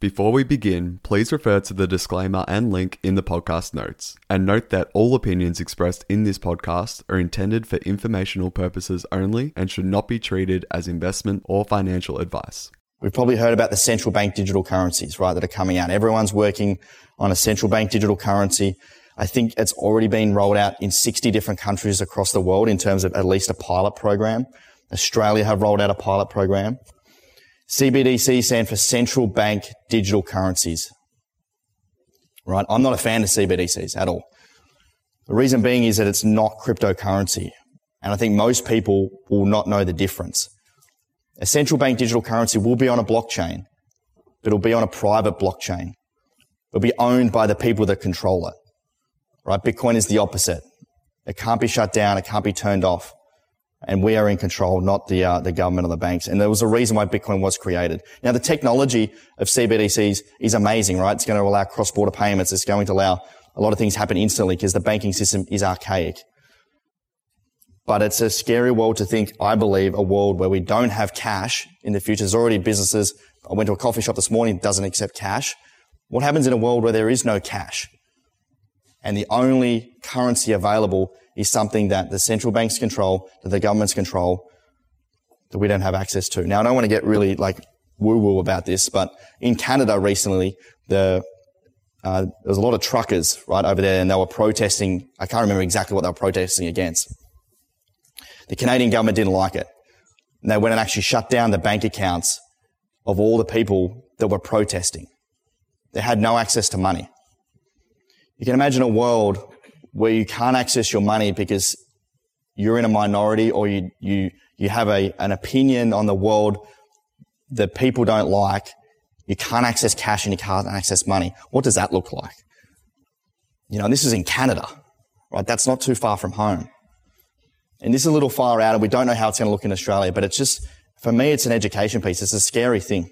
Before we begin, please refer to the disclaimer and link in the podcast notes. And note that all opinions expressed in this podcast are intended for informational purposes only and should not be treated as investment or financial advice. We've probably heard about the central bank digital currencies, right, that are coming out. Everyone's working on a central bank digital currency. I think it's already been rolled out in 60 different countries across the world in terms of at least a pilot program. Australia have rolled out a pilot program. CBDC stand for central bank digital currencies. Right? I'm not a fan of CBDCs at all. The reason being is that it's not cryptocurrency. And I think most people will not know the difference. A central bank digital currency will be on a blockchain, but it'll be on a private blockchain. It'll be owned by the people that control it. Right? Bitcoin is the opposite. It can't be shut down. It can't be turned off and we are in control, not the uh, the government or the banks. And there was a reason why Bitcoin was created. Now, the technology of CBDCs is amazing, right? It's going to allow cross-border payments. It's going to allow a lot of things happen instantly because the banking system is archaic. But it's a scary world to think. I believe a world where we don't have cash in the future. There's already businesses. I went to a coffee shop this morning doesn't accept cash. What happens in a world where there is no cash? And the only currency available is something that the central banks control, that the governments control, that we don't have access to. Now, I don't want to get really like woo-woo about this, but in Canada recently, the uh, there was a lot of truckers right over there, and they were protesting. I can't remember exactly what they were protesting against. The Canadian government didn't like it. And they went and actually shut down the bank accounts of all the people that were protesting. They had no access to money. You can imagine a world where you can't access your money because you're in a minority or you, you, you have a, an opinion on the world that people don't like. You can't access cash and you can't access money. What does that look like? You know, this is in Canada, right? That's not too far from home. And this is a little far out and we don't know how it's going to look in Australia, but it's just, for me, it's an education piece. It's a scary thing.